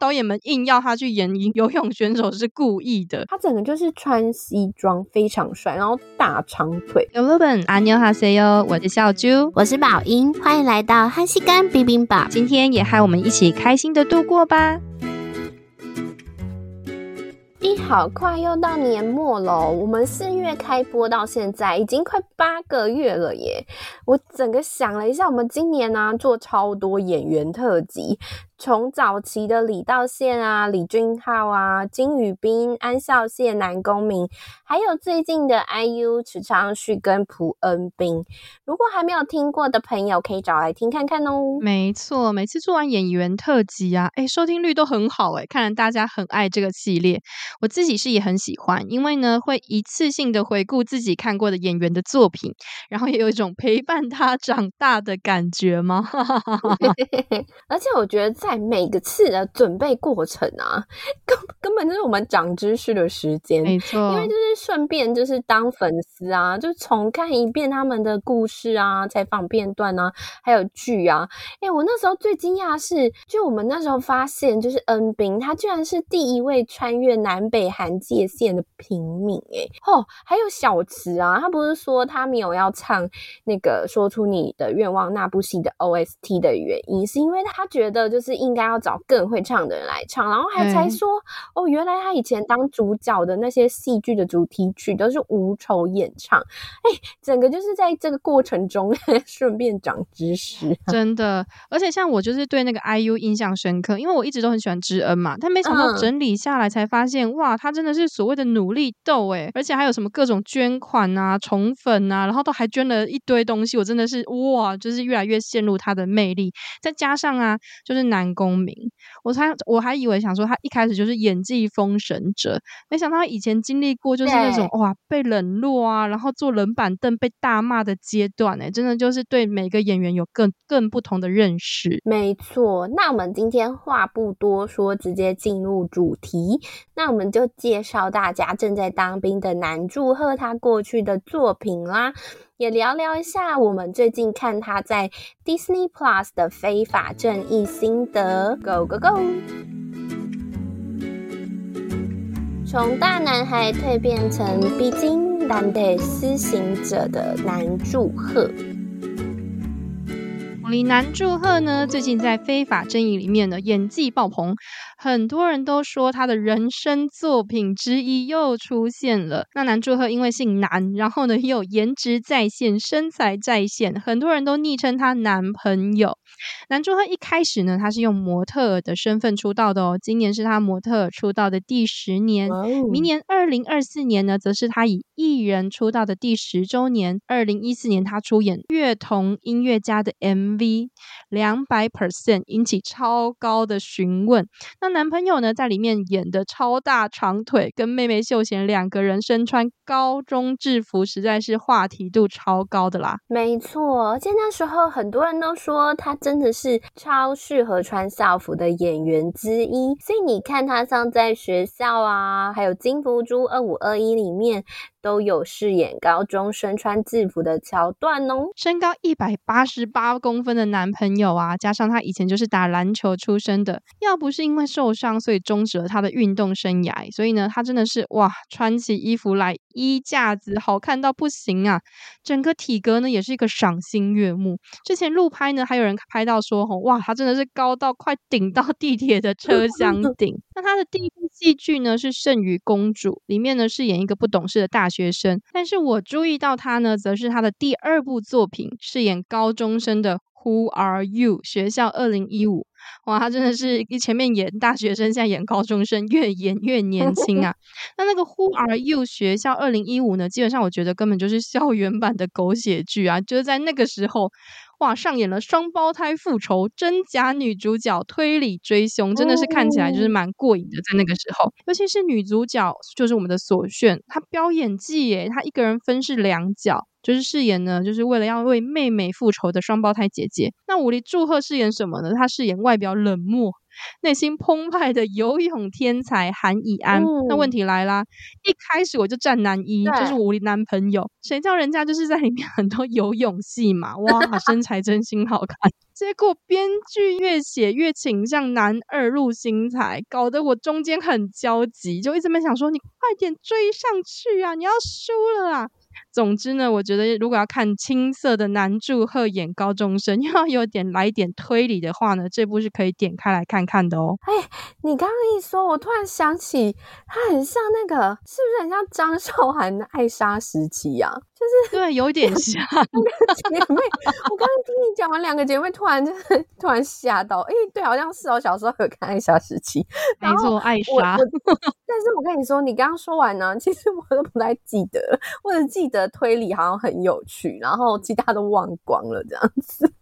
导演们硬要他去演游泳选手是故意的。他整个就是穿西装，非常帅，然后大长腿。有日本阿妞哈塞哟，我是小啾，我是宝英，欢迎来到汉西干冰冰吧。今天也和我们一起开心的度过吧。一好快又到年末了，我们四月开播到现在已经快八个月了耶！我整个想了一下，我们今年呢、啊、做超多演员特辑。从早期的李道宪啊、李俊浩啊、金宇彬、安孝燮、南宫珉，还有最近的 IU 池昌旭跟朴恩斌，如果还没有听过的朋友，可以找来听看看哦。没错，每次做完演员特辑啊，哎，收听率都很好哎，看来大家很爱这个系列。我自己是也很喜欢，因为呢会一次性的回顾自己看过的演员的作品，然后也有一种陪伴他长大的感觉吗？而且我觉得在在每个次的准备过程啊，根根本就是我们长知识的时间，没错。因为就是顺便就是当粉丝啊，就重看一遍他们的故事啊、采访片段啊，还有剧啊。哎，我那时候最惊讶的是，就我们那时候发现，就是恩斌他居然是第一位穿越南北韩界线的平民。哎，哦，还有小池啊，他不是说他没有要唱那个说出你的愿望那部戏的 OST 的原因，是因为他觉得就是。应该要找更会唱的人来唱，然后还才说、嗯、哦，原来他以前当主角的那些戏剧的主题曲都是无酬演唱，哎，整个就是在这个过程中 顺便长知识，真的。而且像我就是对那个 IU 印象深刻，因为我一直都很喜欢知恩嘛，但没想到整理下来才发现，嗯、哇，他真的是所谓的努力豆哎，而且还有什么各种捐款啊、宠粉啊，然后都还捐了一堆东西，我真的是哇，就是越来越陷入他的魅力，再加上啊，就是男。公民，我才我还以为想说他一开始就是演技封神者，没想到他以前经历过就是那种哇被冷落啊，然后坐冷板凳被大骂的阶段，哎，真的就是对每个演员有更更不同的认识。没错，那我们今天话不多说，直接进入主题，那我们就介绍大家正在当兵的南柱赫他过去的作品啦。也聊聊一下我们最近看他在 Disney Plus 的非法正义心得，Go Go Go！从大男孩蜕变成必经但得施行者的南柱李南祝贺呢，最近在《非法争议》里面呢，演技爆棚，很多人都说他的人生作品之一又出现了。那南柱赫因为姓南，然后呢又颜值在线、身材在线，很多人都昵称他男朋友。南柱赫一开始呢，他是用模特的身份出道的哦，今年是他模特出道的第十年，明年二零二四年呢，则是他以艺人出道的第十周年。二零一四年，他出演乐童音乐家的 M。V 两百 percent 引起超高的询问。那男朋友呢，在里面演的超大长腿，跟妹妹秀贤两个人身穿高中制服，实在是话题度超高的啦。没错，而且那时候很多人都说他真的是超适合穿校服的演员之一。所以你看他像在学校啊，还有金福珠二五二一里面。都有饰演高中生穿制服的桥段哦。身高一百八十八公分的男朋友啊，加上他以前就是打篮球出身的，要不是因为受伤，所以终止了他的运动生涯。所以呢，他真的是哇，穿起衣服来衣架子好看到不行啊！整个体格呢，也是一个赏心悦目。之前路拍呢，还有人拍到说，吼哇，他真的是高到快顶到地铁的车厢 顶。那他的第一部戏剧呢，是《圣女公主》，里面呢饰演一个不懂事的大学生，但是我注意到他呢，则是他的第二部作品，饰演高中生的《Who Are You》学校二零一五。哇，他真的是一前面演大学生，现在演高中生，越演越年轻啊！那那个《Who Are You》学校二零一五呢，基本上我觉得根本就是校园版的狗血剧啊，就是在那个时候。哇，上演了双胞胎复仇、真假女主角推理追凶，真的是看起来就是蛮过瘾的。在那个时候，尤其是女主角就是我们的索炫，她飙演技耶，她一个人分饰两角。就是饰演呢，就是为了要为妹妹复仇的双胞胎姐姐。那武利祝贺饰演什么呢？她饰演外表冷漠。内心澎湃的游泳天才韩以安，嗯、那问题来啦，一开始我就站男一，就是我的男朋友，谁叫人家就是在里面很多游泳戏嘛，哇，身材真心好看。结果编剧越写越倾向男二入新材，搞得我中间很焦急，就一直没想说你快点追上去啊，你要输了啊。总之呢，我觉得如果要看青涩的男主贺演高中生，又要有点来点推理的话呢，这部是可以点开来看看的哦。哎，你刚刚一说，我突然想起，他很像那个，是不是很像张韶涵的《爱莎时期》呀？就是对，有点像。姐妹，我刚刚听你讲完，两个姐妹突然就是突然吓到，哎，对，好像是我小时候有看《爱莎时期》，没错，爱莎。但是我跟你说，你刚刚说完呢，其实我都不太记得，我只记得推理好像很有趣，然后其他都忘光了这样子。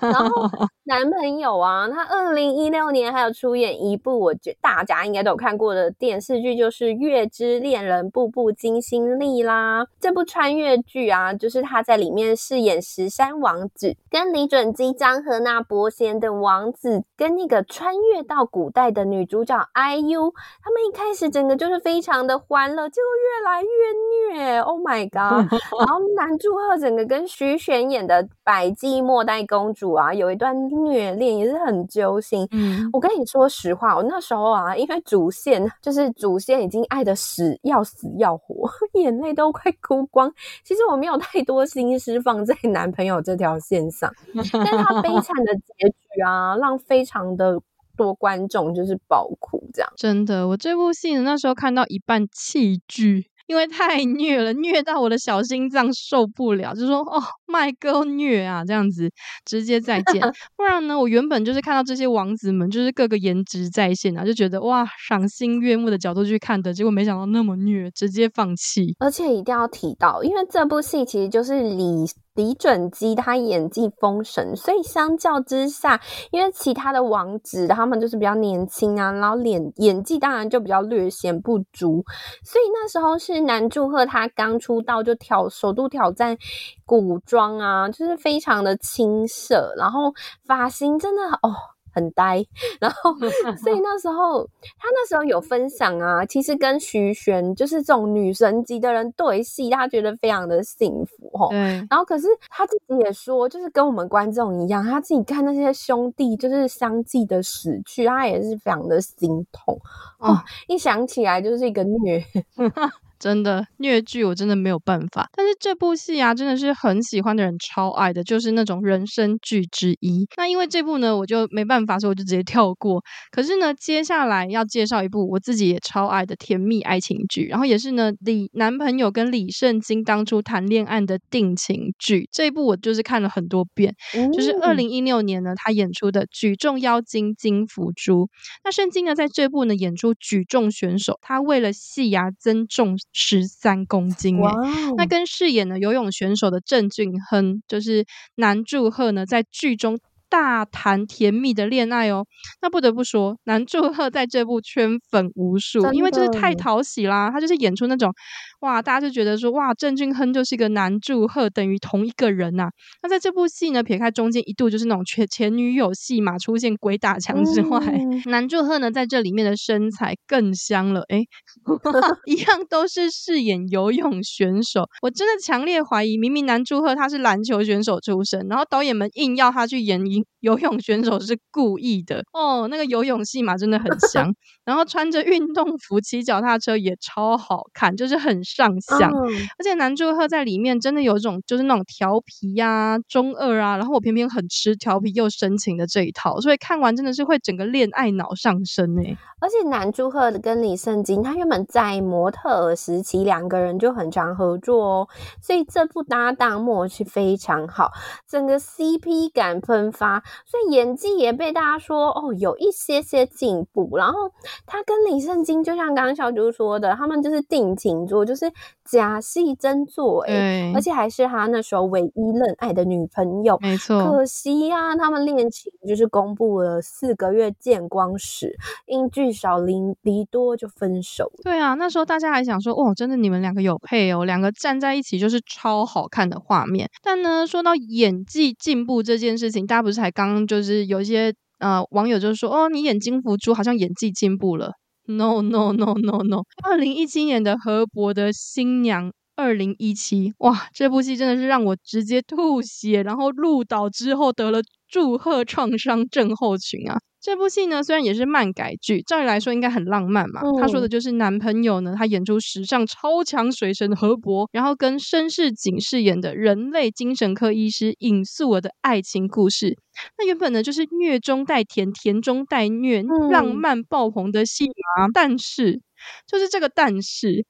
然后 男朋友啊，他二零一六年还有出演一部，我觉大家应该都有看过的电视剧，就是《月之恋人步步惊心丽》啦。这部穿越剧啊，就是他在里面饰演石山王子，跟李准基、张和那、伯贤等王子，跟那个穿越到古代的女主角 IU，他们一开始整个就是非常的欢乐，结果越来越虐，Oh my god！然后男主贺整个跟徐玄演的百济末代公主啊，有一段虐恋也是很揪心。嗯，我跟你说实话，我那时候啊，因为主线就是主线已经爱的死要死要活，眼泪都快哭光。其实我没有太多心思放在男朋友这条线上，但是他悲 惨的结局啊，让非常的多观众就是爆哭。这样真的，我这部戏，那时候看到一半弃剧。因为太虐了，虐到我的小心脏受不了，就说哦，麦哥虐啊，这样子直接再见。不然呢，我原本就是看到这些王子们，就是各个颜值在线啊，就觉得哇，赏心悦目的角度去看的，结果没想到那么虐，直接放弃。而且一定要提到，因为这部戏其实就是李。李准基他演技封神，所以相较之下，因为其他的王子他们就是比较年轻啊，然后脸演技当然就比较略显不足，所以那时候是南柱赫他刚出道就挑首度挑战古装啊，就是非常的青涩，然后发型真的哦。很呆，然后 所以那时候他那时候有分享啊，其实跟徐玄就是这种女神级的人对戏，他觉得非常的幸福齁。对。然后可是他自己也说，就是跟我们观众一样，他自己看那些兄弟就是相继的死去，他也是非常的心痛哦。一想起来就是一个虐。真的虐剧，我真的没有办法。但是这部戏啊，真的是很喜欢的人超爱的，就是那种人生剧之一。那因为这部呢，我就没办法，所以我就直接跳过。可是呢，接下来要介绍一部我自己也超爱的甜蜜爱情剧，然后也是呢李男朋友跟李圣经当初谈恋爱的定情剧。这一部我就是看了很多遍，嗯、就是二零一六年呢他演出的《举重妖精金福珠》。那圣经呢在这部呢演出举重选手，他为了戏牙增重。十三公斤哎，Wow. 那跟饰演的游泳选手的郑俊亨，就是南柱赫呢，在剧中大谈甜蜜的恋爱哦。那不得不说，南柱赫在这部圈粉无数，因为就是太讨喜啦，他就是演出那种。哇，大家就觉得说，哇，郑俊亨就是一个南柱赫等于同一个人呐、啊。那在这部戏呢，撇开中间一度就是那种前前女友戏嘛，出现鬼打墙之外，嗯、南柱赫呢在这里面的身材更香了。诶 一样都是饰演游泳选手。我真的强烈怀疑，明明南柱赫他是篮球选手出身，然后导演们硬要他去演游泳选手是故意的哦。那个游泳戏嘛，真的很 香。然后穿着运动服骑脚踏车也超好看，就是很。上相，嗯、而且南柱赫在里面真的有一种就是那种调皮呀、啊、中二啊，然后我偏偏很吃调皮又深情的这一套，所以看完真的是会整个恋爱脑上升诶、欸。而且南柱赫跟李圣经他原本在模特儿时期两个人就很常合作哦，所以这部搭档默契非常好，整个 CP 感喷发。所以演技也被大家说哦有一些些进步。然后他跟李圣经就像刚刚小猪说的，他们就是定情作，就是假戏真做，哎，而且还是他那时候唯一认爱的女朋友。没错，可惜呀、啊，他们恋情就是公布了四个月见光时，因聚少离离多就分手。对啊，那时候大家还想说，哦，真的你们两个有配哦，两个站在一起就是超好看的画面。但呢，说到演技进步这件事情，大家不是还刚刚就是有一些呃网友就说，哦，你演金福珠好像演技进步了。No no no no no，二零一七年的河伯的新娘。二零一七，哇，这部戏真的是让我直接吐血，然后入岛之后得了祝贺创伤症候群啊！这部戏呢，虽然也是漫改剧，照理来说应该很浪漫嘛。嗯、他说的就是男朋友呢，他演出史上超强水神河伯，然后跟申世景饰演的人类精神科医师尹素娥的爱情故事。那原本呢，就是虐中带甜，甜中带虐，嗯、浪漫爆红的戏嘛。但是，就是这个但是。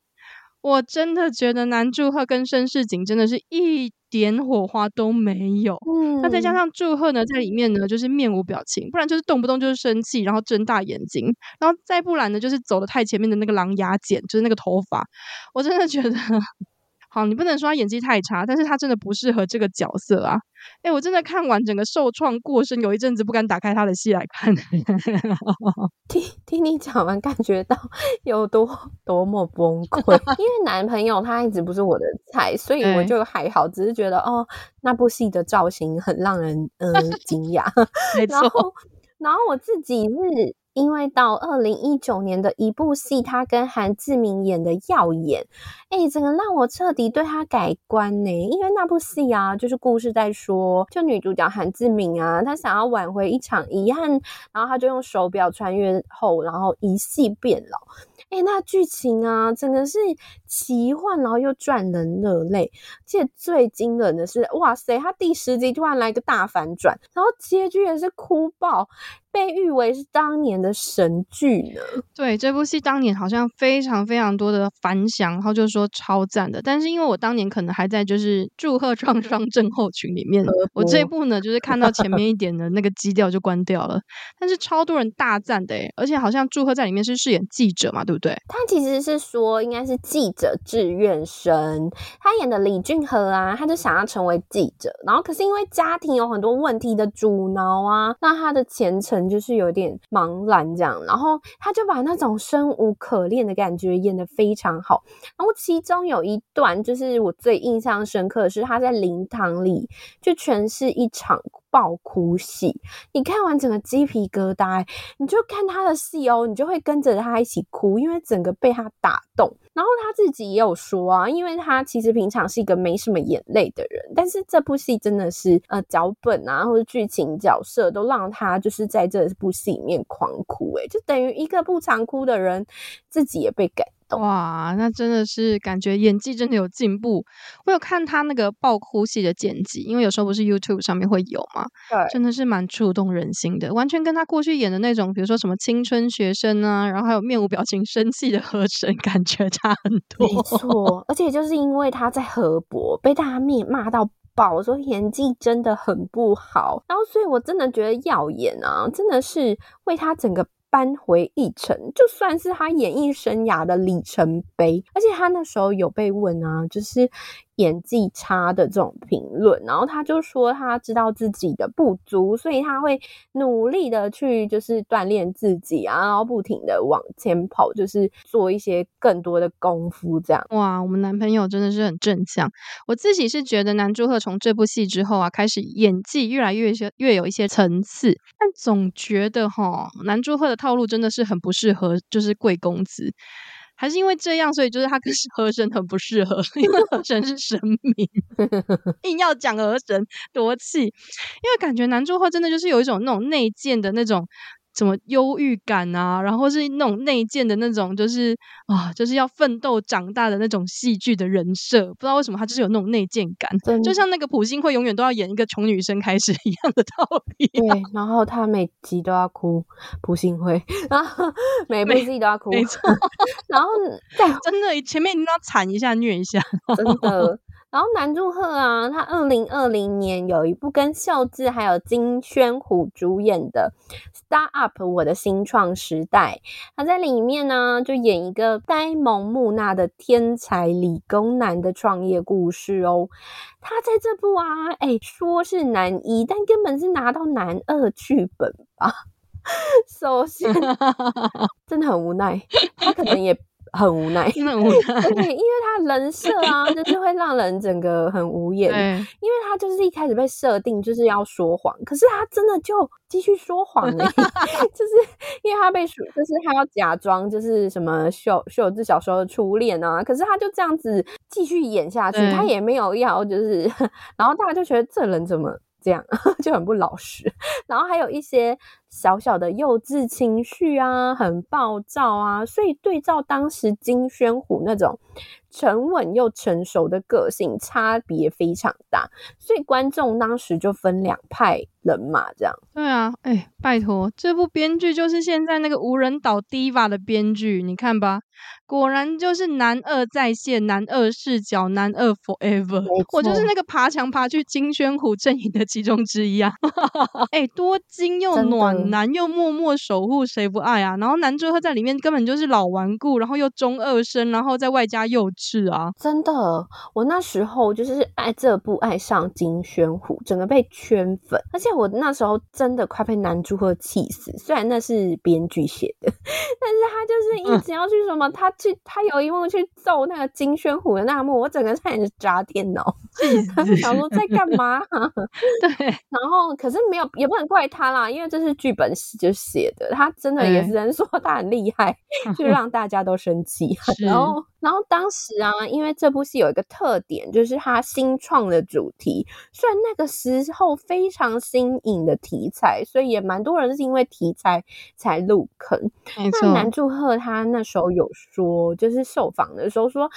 我真的觉得南柱赫跟申世景真的是一点火花都没有。嗯，那再加上柱赫呢，在里面呢就是面无表情，不然就是动不动就是生气，然后睁大眼睛，然后再不然呢就是走的太前面的那个狼牙剪，就是那个头发，我真的觉得。好，你不能说他演技太差，但是他真的不适合这个角色啊！哎，我真的看完整个受创过深，有一阵子不敢打开他的戏来看。听听你讲完，感觉到有多多么崩溃。因为男朋友他一直不是我的菜，所以我就还好，只是觉得哦，那部戏的造型很让人嗯惊讶。没错。然后，然后我自己是。因为到二零一九年的一部戏，他跟韩志明演的《耀眼》，哎，整个让我彻底对他改观呢。因为那部戏啊，就是故事在说，就女主角韩志明啊，她想要挽回一场遗憾，然后她就用手表穿越后，然后一夕变老。哎，那剧情啊，真的是奇幻，然后又赚人热泪。而且最惊人的是，哇塞，他第十集突然来个大反转，然后结局也是哭爆。被誉为是当年的神剧呢。对，这部戏当年好像非常非常多的反响，然后就说超赞的。但是因为我当年可能还在就是祝贺创伤症候群里面，我这一部呢就是看到前面一点的那个基调就关掉了。但是超多人大赞的诶，而且好像祝贺在里面是饰演记者嘛，对不对？他其实是说应该是记者志愿生，他演的李俊赫啊，他就想要成为记者，然后可是因为家庭有很多问题的阻挠啊，那他的前程。就是有点茫然这样，然后他就把那种生无可恋的感觉演得非常好。然后其中有一段，就是我最印象深刻的是他在灵堂里就全是一场爆哭戏。你看完整个鸡皮疙瘩，你就看他的戏哦，你就会跟着他一起哭，因为整个被他打动。然后他自己也有说啊，因为他其实平常是一个没什么眼泪的人，但是这部戏真的是呃脚本啊或者剧情角色都让他就是在这部戏里面狂哭，诶，就等于一个不常哭的人自己也被感。哇，那真的是感觉演技真的有进步。我有看他那个爆哭戏的剪辑，因为有时候不是 YouTube 上面会有嘛，对，真的是蛮触动人心的，完全跟他过去演的那种，比如说什么青春学生啊，然后还有面无表情生气的河神，感觉差很多。没错，而且就是因为他在河伯被大家灭骂到爆，我说演技真的很不好，然后所以我真的觉得耀眼啊，真的是为他整个。搬回一城，就算是他演艺生涯的里程碑。而且他那时候有被问啊，就是。演技差的这种评论，然后他就说他知道自己的不足，所以他会努力的去就是锻炼自己啊，然后不停的往前跑，就是做一些更多的功夫这样。哇，我们男朋友真的是很正向。我自己是觉得南柱赫从这部戏之后啊，开始演技越来越些越有一些层次，但总觉得哈，南柱赫的套路真的是很不适合，就是贵公子。还是因为这样，所以就是他跟河神很不适合，因为河神是神明，硬要讲河神夺气，因为感觉南柱赫真的就是有一种那种内建的那种。什么忧郁感啊，然后是那种内建的那种，就是啊，就是要奋斗长大的那种戏剧的人设，不知道为什么他就是有那种内建感，就像那个朴信惠永远都要演一个穷女生开始一样的道理。对，然后他每集都要哭，朴信惠，然后 每部戏都要哭，没错。然后在真的前面一定要惨一下虐一下，真的。然后南柱赫啊，他二零二零年有一部跟孝智还有金宣虎主演的《Start Up 我的新创时代》，他在里面呢就演一个呆萌木讷的天才理工男的创业故事哦。他在这部啊，哎，说是男一，但根本是拿到男二剧本吧。首先，真的很无奈，他可能也很无奈，真的很无奈。对，因为他人设啊，就是会让人整个很无言。因为他就是一开始被设定就是要说谎，可是他真的就继续说谎呢、欸，就是因为他被说，就是他要假装就是什么秀秀智小时候的初恋啊，可是他就这样子继续演下去，他也没有要就是，然后大家就觉得这人怎么？这样 就很不老实，然后还有一些小小的幼稚情绪啊，很暴躁啊，所以对照当时金宣虎那种沉稳又成熟的个性，差别非常大，所以观众当时就分两派人马这样。对啊，哎、欸，拜托，这部编剧就是现在那个无人岛 Diva 的编剧，你看吧。果然就是男二在线，男二视角，男二 forever。我就是那个爬墙爬去金宣虎阵营的其中之一啊！哎、欸，多金又暖男又默默守护，谁不爱啊？然后男主他在里面根本就是老顽固，然后又中二生，然后在外加幼稚啊！真的，我那时候就是爱这部爱上金宣虎，整个被圈粉，而且我那时候真的快被南柱赫气死。虽然那是编剧写的，但是他就是一直要去什么。嗯他去，他有一幕去揍那个金宣虎的那幕，我整个差点就炸电脑，想说在干嘛？对，然后可是没有，也不能怪他啦，因为这是剧本就写的，他真的也是能说他很厉害，就让大家都生气。然后，然后当时啊，因为这部戏有一个特点，就是他新创的主题，虽然那个时候非常新颖的题材，所以也蛮多人是因为题材才入坑。那南柱赫他那时候有。说就是受访的时候说，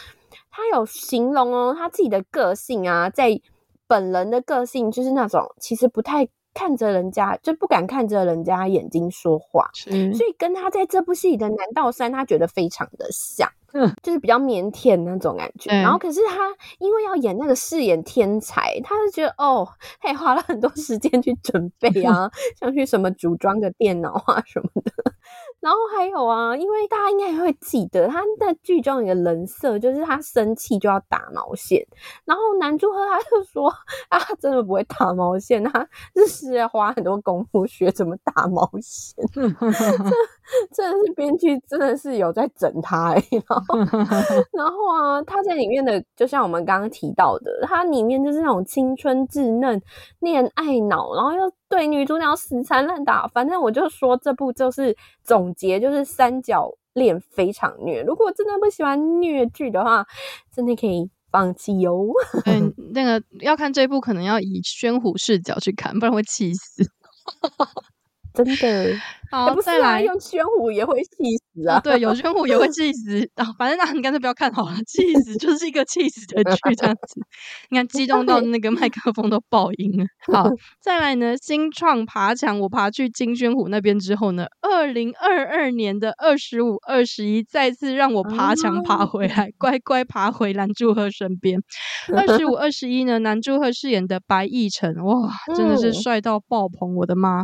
他有形容哦，他自己的个性啊，在本人的个性就是那种其实不太看着人家，就不敢看着人家眼睛说话，嗯、所以跟他在这部戏里的南道山，他觉得非常的像。嗯，就是比较腼腆那种感觉，然后可是他因为要演那个饰演天才，他就觉得哦，他也花了很多时间去准备啊，像去什么组装个电脑啊什么的。然后还有啊，因为大家应该也会记得他在剧中有个人设，就是他生气就要打毛线。然后男主和他就说啊，他真的不会打毛线，他就是要花很多功夫学怎么打毛线。这真的是编剧真的是有在整他然后。然后啊，他在里面的就像我们刚刚提到的，他里面就是那种青春稚嫩、恋爱脑，然后又对女主角死缠烂打。反正我就说这部就是总结，就是三角恋非常虐。如果真的不喜欢虐剧的话，真的可以放弃哟。嗯，那个要看这部，可能要以宣虎视角去看，不然会气死。真的。好，再来用宣虎也会气死啊！对，有宣虎也会 气死啊！反正那你干脆不要看好了，气死就是一个气死的剧这样子。你看，激动到那个麦克风都爆音了。好，再来呢，新创爬墙，我爬去金宣虎那边之后呢，二零二二年的二十五、二十一，再次让我爬墙爬回来，乖乖爬回南柱赫身边。二十五、二十一呢，南柱赫饰演的白奕辰，哇，真的是帅到爆棚！我的妈！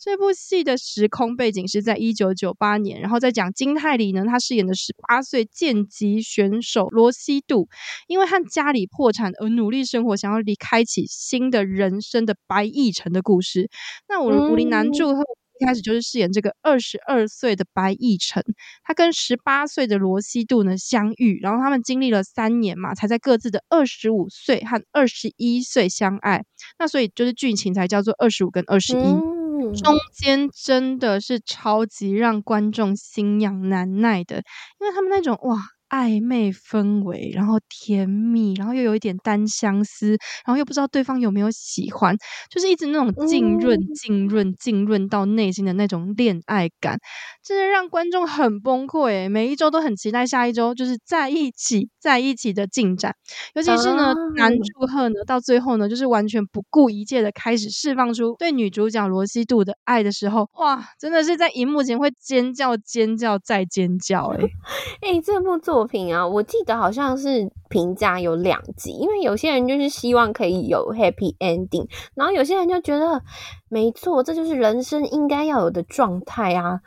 这部戏的时空背景是在一九九八年，然后在讲金泰梨呢，他饰演的十八岁剑击选手罗西度，因为和家里破产而努力生活，想要离开启新的人生的白易辰的故事。那我武林男祝贺一开始就是饰演这个二十二岁的白易辰，他跟十八岁的罗西度呢相遇，然后他们经历了三年嘛，才在各自的二十五岁和二十一岁相爱。那所以就是剧情才叫做二十五跟二十一。中间真的是超级让观众心痒难耐的，因为他们那种哇。暧昧氛围，然后甜蜜，然后又有一点单相思，然后又不知道对方有没有喜欢，就是一直那种浸润、浸润、浸润到内心的那种恋爱感，真的让观众很崩溃。每一周都很期待下一周就是在一起、在一起的进展，尤其是呢，男祝贺呢，到最后呢，就是完全不顾一切的开始释放出对女主角罗西度的爱的时候，哇，真的是在荧幕前会尖叫、尖叫再尖叫，欸，诶诶这部作。作品啊，我记得好像是评价有两极，因为有些人就是希望可以有 happy ending，然后有些人就觉得没错，这就是人生应该要有的状态啊。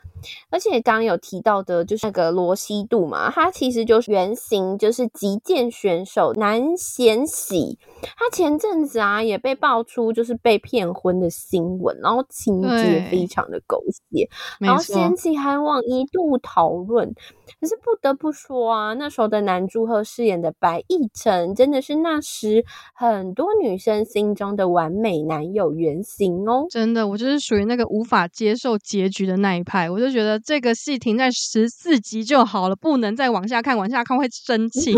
而且刚刚有提到的，就是那个罗西度嘛，他其实就是原型就是击剑选手南贤喜，他前阵子啊也被爆出就是被骗婚的新闻，然后情节非常的狗血，然后掀起韩网一度讨论。可是不得不说啊，那时候的南柱赫饰演的白亦辰真的是那时很多女生心中的完美男友原型哦。真的，我就是属于那个无法接受结局的那一派，我就觉得这个戏停在十四集就好了，不能再往下看，往下看会生气。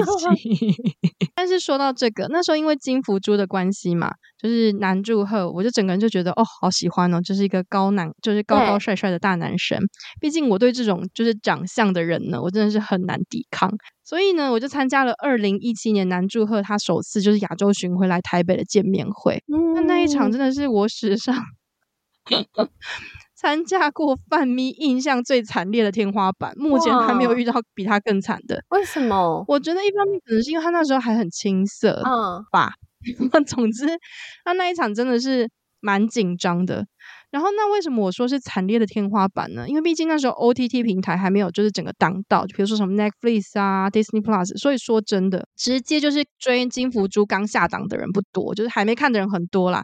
但是说到这个，那时候因为金福珠的关系嘛，就是南柱赫，我就整个人就觉得哦，好喜欢哦，就是一个高男，就是高高帅帅的大男神。毕竟我对这种就是长相的人呢，我真的是很难抵抗。所以呢，我就参加了二零一七年南柱赫他首次就是亚洲巡回来台北的见面会。那、嗯、那一场真的是我史上 参加过范咪印象最惨烈的天花板，目前还没有遇到比他更惨的。为什么？我觉得一方面可能是因为他那时候还很青涩，嗯，吧。总之，他那一场真的是蛮紧张的。然后，那为什么我说是惨烈的天花板呢？因为毕竟那时候 OTT 平台还没有就是整个当道，就比如说什么 Netflix 啊、Disney Plus。所以说真的，直接就是追金福珠刚下档的人不多，就是还没看的人很多啦。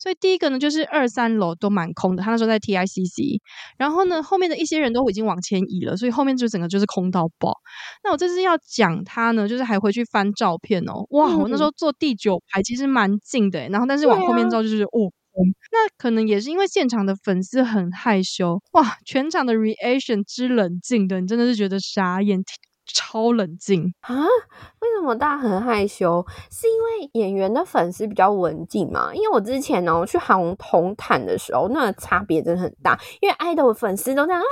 所以第一个呢，就是二三楼都蛮空的。他那时候在 TICC，然后呢，后面的一些人都已经往前移了，所以后面就整个就是空到爆。那我这次要讲他呢，就是还回去翻照片哦，哇，我那时候坐第九排，其实蛮近的，然后但是往后面照就是哦。那可能也是因为现场的粉丝很害羞哇，全场的 reaction 之冷静的，你真的是觉得傻眼，超冷静啊！为什么大家很害羞？是因为演员的粉丝比较文静嘛？因为我之前呢、喔，去红红毯的时候，那个差别真的很大，因为 idol 的粉丝都在啊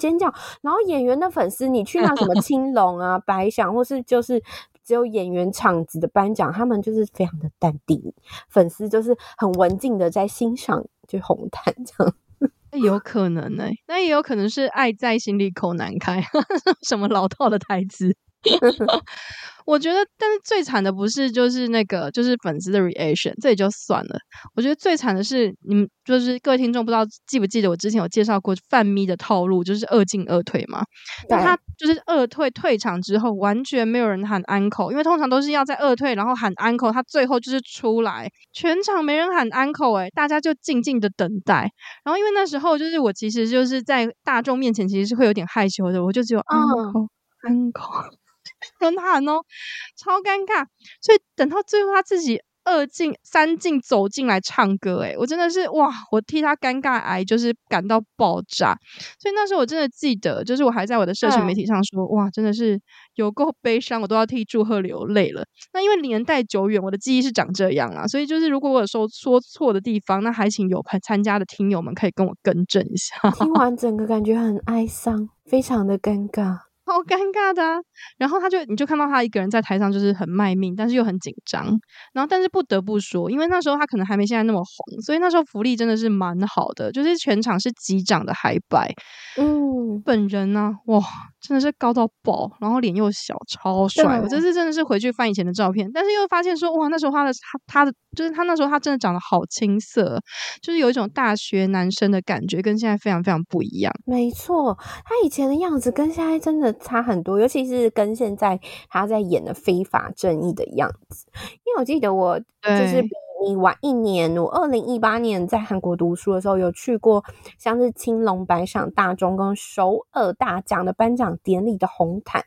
尖叫，然后演员的粉丝，你去那什么 青龙啊、白响，或是就是。只有演员场子的颁奖，他们就是非常的淡定，粉丝就是很文静的在欣赏，就红毯这样。有可能呢、那也有可能是爱在心里口难开，什么老套的台词。我觉得，但是最惨的不是就是那个，就是粉丝的 reaction，这也就算了。我觉得最惨的是你们，就是各位听众，不知道记不记得我之前有介绍过范咪的套路，就是二进二退嘛。但他就是二退退场之后，完全没有人喊 uncle，因为通常都是要在二退，然后喊 uncle，他最后就是出来，全场没人喊 uncle，哎，大家就静静的等待。然后因为那时候就是我其实就是在大众面前其实是会有点害羞的，我就只有。嗯 uncle 很喊哦，超尴尬。所以等到最后，他自己二进三进走进来唱歌，诶，我真的是哇，我替他尴尬癌就是感到爆炸。所以那时候我真的记得，就是我还在我的社群媒体上说，哇，真的是有够悲伤，我都要替祝贺流泪了。那因为年代久远，我的记忆是长这样啊，所以就是如果我有说说错的地方，那还请有参加的听友们可以跟我更正一下。听完整个感觉很哀伤，非常的尴尬。好尴尬的啊，然后他就你就看到他一个人在台上，就是很卖命，但是又很紧张。然后，但是不得不说，因为那时候他可能还没现在那么红，所以那时候福利真的是蛮好的，就是全场是击掌的海摆。嗯，本人呢、啊，哇，真的是高到爆，然后脸又小，超帅。我这次真的是回去翻以前的照片，但是又发现说，哇，那时候他的他他的就是他那时候他真的长得好青涩，就是有一种大学男生的感觉，跟现在非常非常不一样。没错，他以前的样子跟现在真的。差很多，尤其是跟现在他在演的非法正义的样子。因为我记得我就是比你晚一年，我二零一八年在韩国读书的时候，有去过像是青龙白赏大钟跟首尔大奖的颁奖典礼的红毯。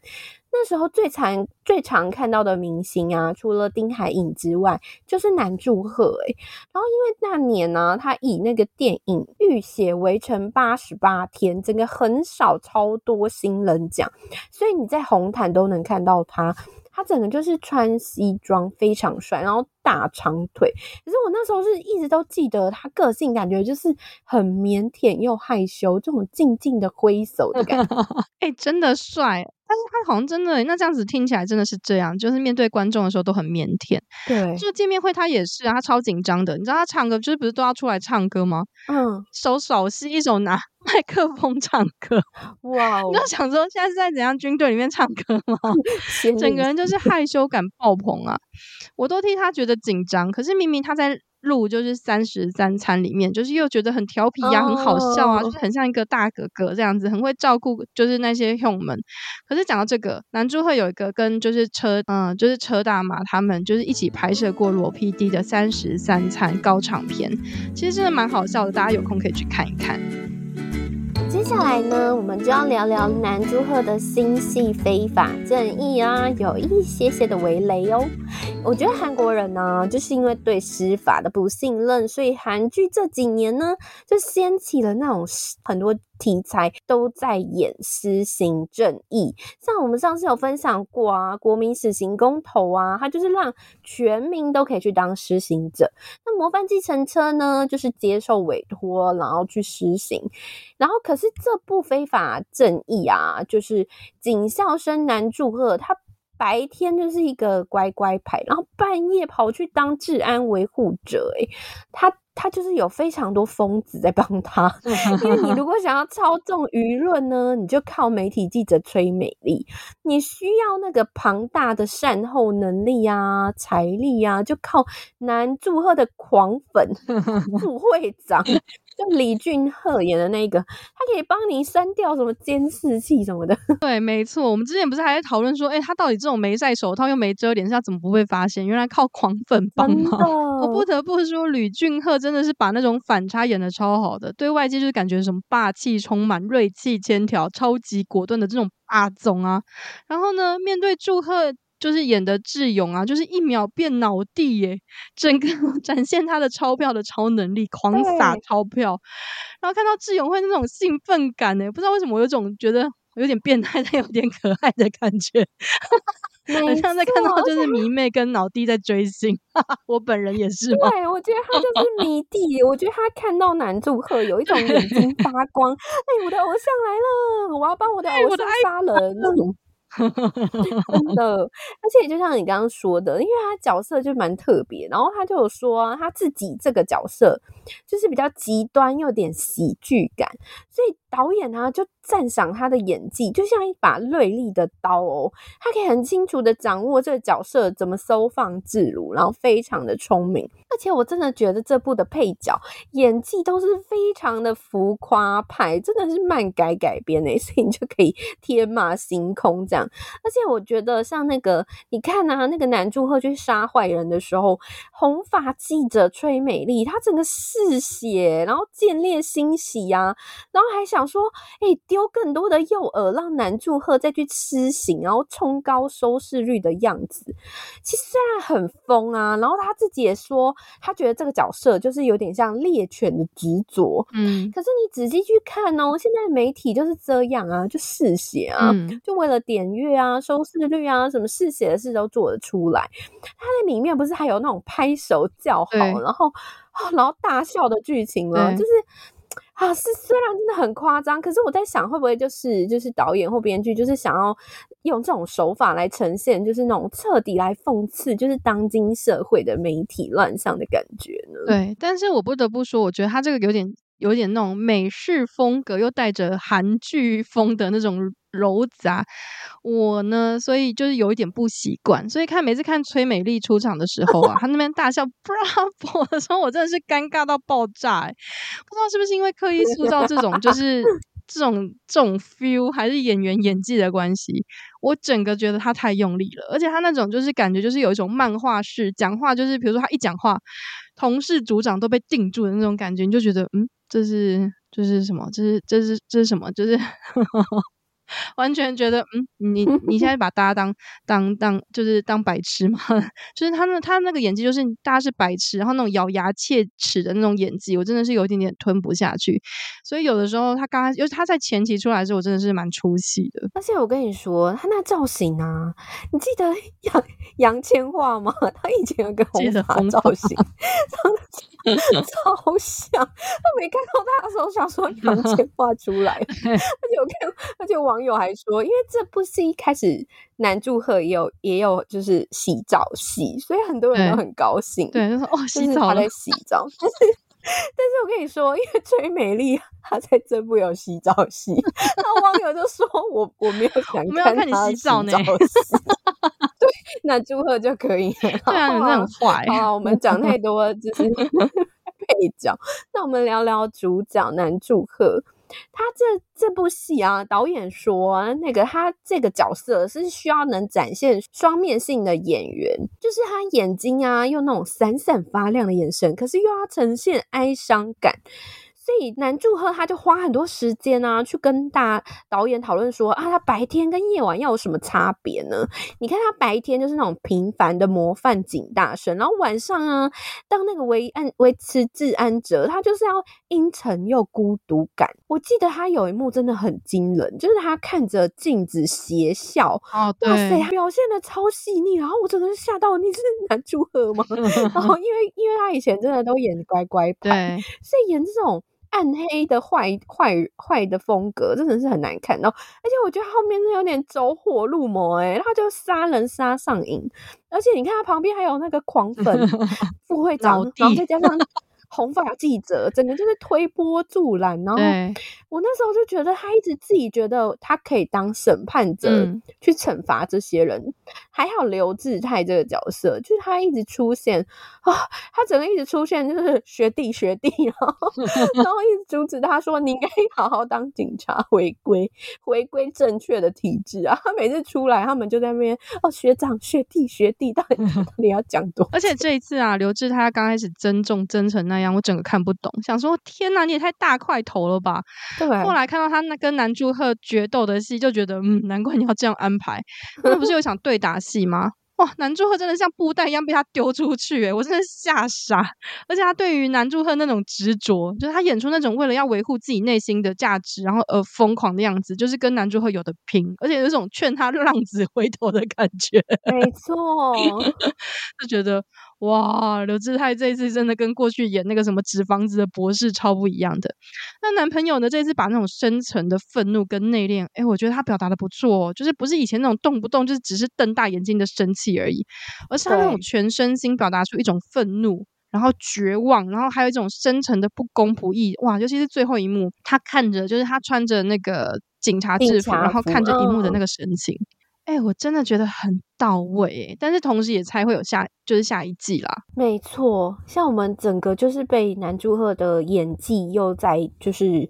那时候最常最常看到的明星啊，除了丁海寅之外，就是南柱赫诶。然后因为那年呢、他以那个电影《浴血围城八十八天》整个很少超多新人奖，所以你在红毯都能看到他。他整个就是穿西装，非常帅，然后大长腿。可是我那时候是一直都记得他个性，感觉就是很腼腆又害羞，这种静静的挥手的感觉。哎、真的帅。但是他好像真的，那这样子听起来真的是这样，就是面对观众的时候都很腼腆。对，就见面会他也是啊，他超紧张的。你知道他唱歌就是不是都要出来唱歌吗？嗯，手手是，一手拿 麦克风唱歌。哇、哦，你就想说现在是在怎样军队里面唱歌吗？整个人就是害羞感爆棚啊！我都替他觉得紧张，可是明明他在。录就是三十三餐里面，就是又觉得很调皮呀、啊，很好笑啊，就是很像一个大哥哥这样子，很会照顾，就是那些兄们。可是讲到这个，男主会有一个跟就是车，嗯，就是车大马他们就是一起拍摄过罗 PD 的三十三餐高场片，其实真的蛮好笑的，大家有空可以去看一看。接下来呢，我们就要聊聊南柱赫的心系《非法正义》啊，有一些些的围雷哦。我觉得韩国人呢，就是因为对司法的不信任，所以韩剧这几年呢，就掀起了那种很多。题材都在演施行正义，像我们上次有分享过啊，国民死刑公投啊，它就是让全民都可以去当施行者。那模范计程车呢，就是接受委托，然后去施行。然后可是这部非法正义啊，就是警校生南柱赫，他白天就是一个乖乖牌，然后半夜跑去当治安维护者，诶，他。他就是有非常多疯子在帮他，因为你如果想要操纵舆论呢，你就靠媒体记者吹美丽，你需要那个庞大的善后能力啊、财力啊，就靠南祝贺的狂粉 副会长。就李俊赫演的那个，他可以帮你删掉什么监视器什么的。对，没错。我们之前不是还在讨论说，哎、欸，他到底这种没戴手套又没遮脸，他怎么不被发现？原来靠狂粉帮忙。我不得不说，李俊赫真的是把那种反差演的超好的，对外界就是感觉什么霸气充满、锐气千条、超级果断的这种霸总啊。然后呢，面对祝贺。就是演的智勇啊，就是一秒变脑帝耶，整个展现他的钞票的超能力，狂撒钞票。然后看到智勇会那种兴奋感呢，不知道为什么我有种觉得有点变态但有点可爱的感觉，好像在看到就是迷妹跟脑帝在追星。我本人也是？对，我觉得他就是迷弟。我觉得他看到男主客有一种眼睛发光，哎，我的偶像来了，我要帮我的偶像杀人那种。真的，而且就像你刚刚说的，因为他角色就蛮特别，然后他就有说，他自己这个角色就是比较极端，又有点喜剧感，所以导演呢就赞赏他的演技，就像一把锐利的刀哦，他可以很清楚的掌握这个角色怎么收放自如，然后非常的聪明。而且我真的觉得这部的配角演技都是非常的浮夸派，真的是漫改改编诶，所以你就可以天马行空这样。而且我觉得像那个，你看啊，那个南柱赫去杀坏人的时候，红发记者崔美丽，她整个嗜血，然后见猎欣喜呀、啊，然后还想说，哎、欸，丢更多的诱饵，让南柱赫再去吃行，然后冲高收视率的样子。其实虽然很疯啊，然后他自己也说。他觉得这个角色就是有点像猎犬的执着，嗯，可是你仔细去看哦，现在媒体就是这样啊，就嗜血啊，嗯、就为了点阅啊、收视率啊，什么嗜血的事都做得出来。他在里面不是还有那种拍手叫好，然后然后大笑的剧情了？就是。啊，是虽然真的很夸张，可是我在想，会不会就是就是导演或编剧就是想要用这种手法来呈现，就是那种彻底来讽刺，就是当今社会的媒体乱象的感觉呢？对，但是我不得不说，我觉得他这个有点有点那种美式风格，又带着韩剧风的那种。柔杂，我呢，所以就是有一点不习惯，所以看每次看崔美丽出场的时候啊，她那边大笑 Bravo 的时候，我真的是尴尬到爆炸，欸，不知道是不是因为刻意塑造这种就是 这种这种 feel，还是演员演技的关系，我整个觉得她太用力了，而且她那种就是感觉就是有一种漫画式讲话，就是比如说她一讲话，同事组长都被定住的那种感觉，你就觉得嗯，这是这是什么？这是这是这是什么？就是。完全觉得，嗯，你你现在把大家当当当就是当白痴吗？就是他那他那个演技，就是大家是白痴，然后那种咬牙切齿的那种演技，我真的是有一点点吞不下去。所以有的时候他刚开始，尤其他在前期出来的时候，我真的是蛮出戏的。而且我跟你说，他那造型啊，你记得杨杨千嬅吗？他以前有个红发造型，超像。他 没看到他的时候，想说杨千嬅出来，而且我看，而且网。网友还说，因为这部戏一开始男祝贺也有也有就是洗澡戏，所以很多人都很高兴。对，就说哦，洗澡他在洗澡。但是但是我跟你说，因为崔美丽她在这部有洗澡戏，那网友就说我我没有想看看你洗澡呢。对，那祝贺就可以了。对啊，你很坏。好，我们讲太多就是配角，那我们聊聊主角南柱赫。他这这部戏啊，导演说那个他这个角色是需要能展现双面性的演员，就是他眼睛啊，用那种闪闪发亮的眼神，可是又要呈现哀伤感。所以南柱赫他就花很多时间啊，去跟大导演讨论说啊，他白天跟夜晚要有什么差别呢？你看他白天就是那种平凡的模范警大生，然后晚上啊，当那个维安维持治安者，他就是要阴沉又孤独感。我记得他有一幕真的很惊人，就是他看着镜子邪笑，哦，对，哇塞，表现的超细腻，然后我真的是吓到，你是南柱赫吗？然后因为因为他以前真的都演乖乖牌，所以演这种。暗黑的坏坏坏的风格真的是很难看哦，而且我觉得后面是有点走火入魔诶、欸、他就杀人杀上瘾，而且你看他旁边还有那个狂粉 副会长，然后再加上。红发记者整个就是推波助澜，然后我那时候就觉得他一直自己觉得他可以当审判者去惩罚这些人，嗯、还好刘志泰这个角色就是他一直出现啊，他整个一直出现就是学弟学弟，然后 然后一直阻止他说，你应该好好当警察，回归回归正确的体制啊。他每次出来，他们就在那边哦，学长学弟学弟，到底 到底要讲多？而且这一次啊，刘志他刚开始增重增成那。我整个看不懂，想说天哪，你也太大块头了吧？对。后来看到他那跟南柱赫决斗的戏，就觉得嗯，难怪你要这样安排。那不是有一场对打戏吗？哇，男祝贺真的像布袋一样被他丢出去，诶，我真的吓傻。而且他对于男祝贺那种执着，就是他演出那种为了要维护自己内心的价值，然后而疯狂的样子，就是跟男祝贺有的拼，而且有一种劝他 浪子回头的感觉。没错，就觉得。哇，刘志泰这一次真的跟过去演那个什么纸房子的博士超不一样的。那男朋友呢？这一次把那种深层的愤怒跟内敛，哎，我觉得他表达的不错，哦就是不是以前那种动不动就是只是瞪大眼睛的生气而已，而是他那种全身心表达出一种愤怒，然后绝望，然后还有一种深沉的不公不义。哇，尤其是最后一幕，他看着就是他穿着那个警察制服，然后看着一幕的那个神情。嗯哎、我真的觉得很到位哎，但是同时也猜会有下，就是下一季啦。没错，像我们整个就是被南柱赫的演技又在就是。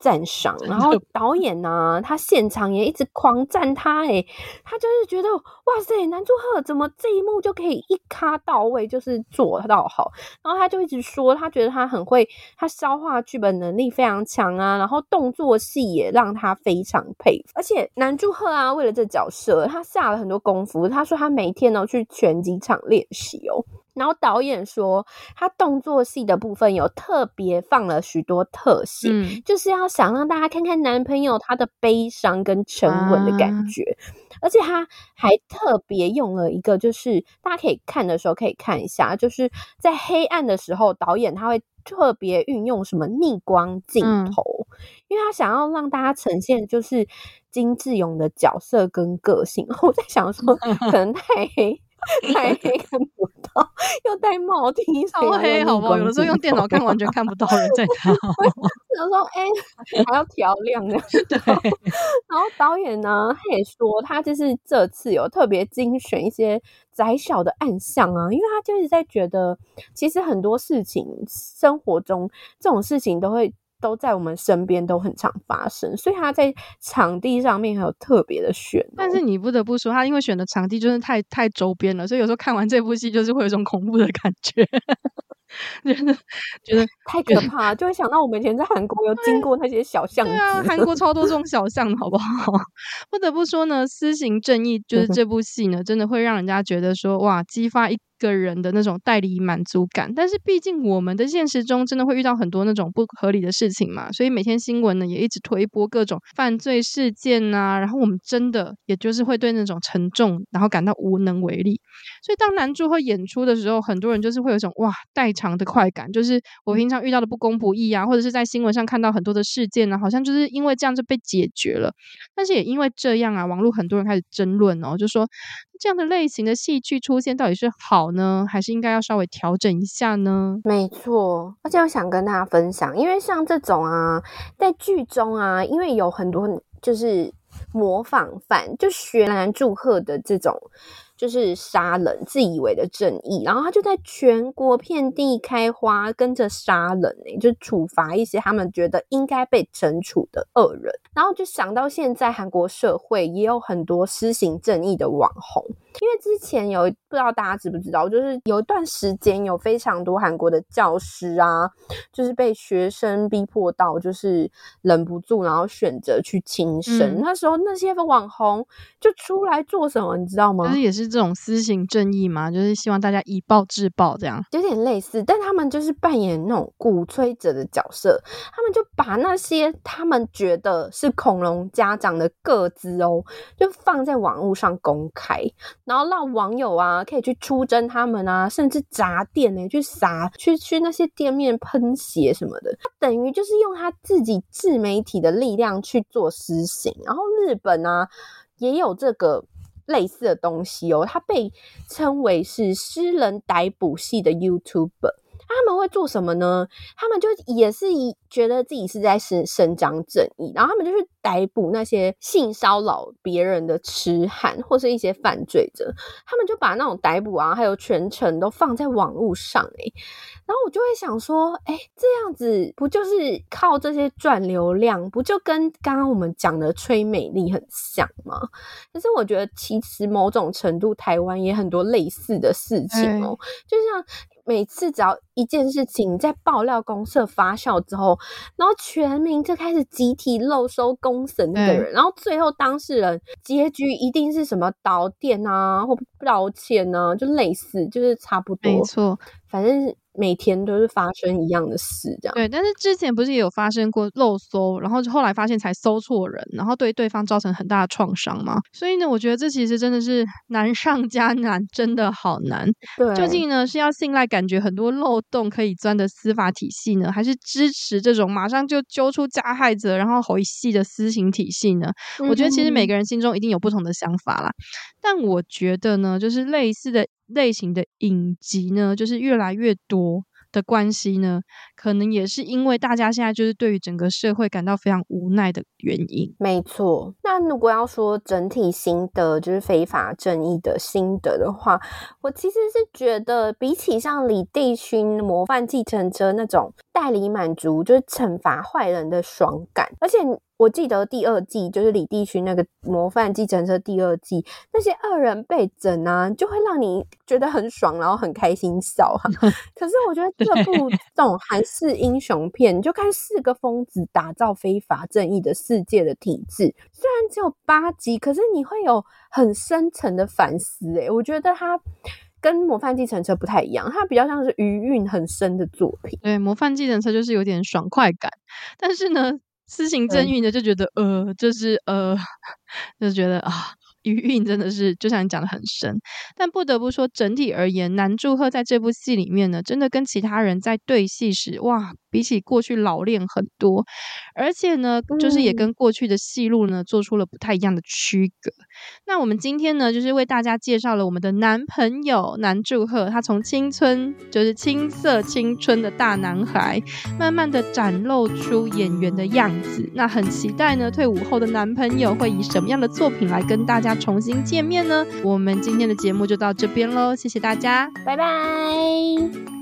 赞赏，然后导演呢、啊，他现场也一直狂赞他，诶他就是觉得哇塞，南柱赫怎么这一幕就可以一卡到位，就是做到好，然后他就一直说，他觉得他很会，他消化剧本能力非常强啊，然后动作戏也让他非常佩服，而且南柱赫啊，为了这角色，他下了很多功夫，他说他每天都去拳击场练习哦。然后导演说，他动作戏的部分有特别放了许多特写，嗯、就是要想让大家看看男朋友他的悲伤跟沉稳的感觉，啊、而且他还特别用了一个，就是大家可以看的时候可以看一下，就是在黑暗的时候，导演他会特别运用什么逆光镜头，嗯、因为他想要让大家呈现就是金志勇的角色跟个性。我在想说，可能太黑。太黑看不到，又戴帽听超黑，好不好？有的时候用电脑看完全看不到人在看。然后说，哎、欸，还要调亮的。对。然后导演呢，他也说，他就是这次有特别精选一些窄小的暗巷啊，因为他就是在觉得，其实很多事情，生活中这种事情都会。都在我们身边，都很常发生，所以他在场地上面还有特别的选。但是你不得不说，他因为选的场地就是太太周边了，所以有时候看完这部戏，就是会有一种恐怖的感觉，觉得觉得 太可怕，就会想到我们以前在韩国有经过那些小巷子。对啊，韩国超多这种小巷，好不好？不得不说呢，私刑正义就是这部戏呢，真的会让人家觉得说，哇，激发一。个人的那种代理满足感。但是毕竟我们的现实中真的会遇到很多那种不合理的事情嘛，所以每天新闻呢也一直推播各种犯罪事件呐、啊，然后我们真的也就是会对那种沉重，然后感到无能为力。所以当男主会演出的时候，很多人就是会有一种哇代偿的快感，就是我平常遇到的不公不义啊，或者是在新闻上看到很多的事件呢、啊，好像就是因为这样就被解决了。但是也因为这样啊，网络很多人开始争论哦，就说这样的类型的戏剧出现到底是好呢，还是应该要稍微调整一下呢？没错，而且我想跟大家分享，因为像这种啊，在剧中啊，因为有很多就是模仿犯，就学男祝贺的这种。就是杀人，自以为的正义，然后他就在全国遍地开花，跟着杀人呢，就处罚一些他们觉得应该被惩处的恶人。然后就想到现在韩国社会也有很多施行正义的网红，因为之前有不知道大家知不知道，就是有一段时间有非常多韩国的教师啊，就是被学生逼迫到就是忍不住，然后选择去轻生。嗯、那时候那些网红就出来做什么，你知道吗？就是也是。这种私刑正义嘛，就是希望大家以暴制暴，这样有点类似，但他们就是扮演那种鼓吹者的角色，他们就把那些他们觉得是恐龙家长的个资哦，就放在网络上公开，然后让网友啊可以去出征他们啊，甚至砸店呢，去撒去去那些店面喷血什么的，等于就是用他自己自媒体的力量去做私刑。然后日本啊也有这个。类似的东西哦，他被称为是私人逮捕系的 YouTube。他们会做什么呢？他们就也是以觉得自己是在伸伸张正义，然后他们就去逮捕那些性骚扰别人的痴汉或是一些犯罪者。他们就把那种逮捕啊，还有全程都放在网络上诶。然后我就会想说，哎，这样子不就是靠这些赚流量，不就跟刚刚我们讲的崔美丽很像吗？可是我觉得其实某种程度台湾也很多类似的事情哦，就像。每次只要一件事情在爆料公社发酵之后，然后全民就开始集体漏收公审那个人，然后最后当事人结局一定是什么导电啊，或道歉啊，就类似，就是差不多，没错，反正。每天都是发生一样的事，这样对。但是之前不是也有发生过漏搜，然后后来发现才搜错人，然后对对方造成很大的创伤吗？所以呢，我觉得这其实真的是难上加难，真的好难。对，究竟呢是要信赖感觉很多漏洞可以钻的司法体系呢，还是支持这种马上就揪出加害者，然后回系的私刑体系呢？嗯、我觉得其实每个人心中一定有不同的想法啦。但我觉得呢，就是类似的。类型的影集呢，就是越来越多的关系呢，可能也是因为大家现在就是对于整个社会感到非常无奈的原因。没错，那如果要说整体心得，就是非法正义的心得的话，我其实是觉得比起像李帝勋模范计程车那种代理满足，就是惩罚坏人的爽感，而且。我记得第二季就是李帝勋那个模范计程车第二季，那些恶人被整啊，就会让你觉得很爽，然后很开心笑哈。可是我觉得这部这种韩式英雄片，你就看四个疯子打造非法正义的世界的体制，虽然只有八集，可是你会有很深层的反思。诶，我觉得它跟模范计程车不太一样，它比较像是余韵很深的作品。对，模范计程车就是有点爽快感，但是呢。私行正运的就觉得呃，就是呃，就觉得啊。余韵真的是就像你讲的很深，但不得不说，整体而言，南柱赫在这部戏里面呢，真的跟其他人在对戏时，哇，比起过去老练很多，而且呢，就是也跟过去的戏路呢做出了不太一样的区隔。那我们今天呢，就是为大家介绍了我们的男朋友南柱赫，他从青春就是青涩青春的大男孩，慢慢的展露出演员的样子。那很期待呢，退伍后的男朋友会以什么样的作品来跟大家。重新见面呢，我们今天的节目就到这边喽，谢谢大家，拜拜。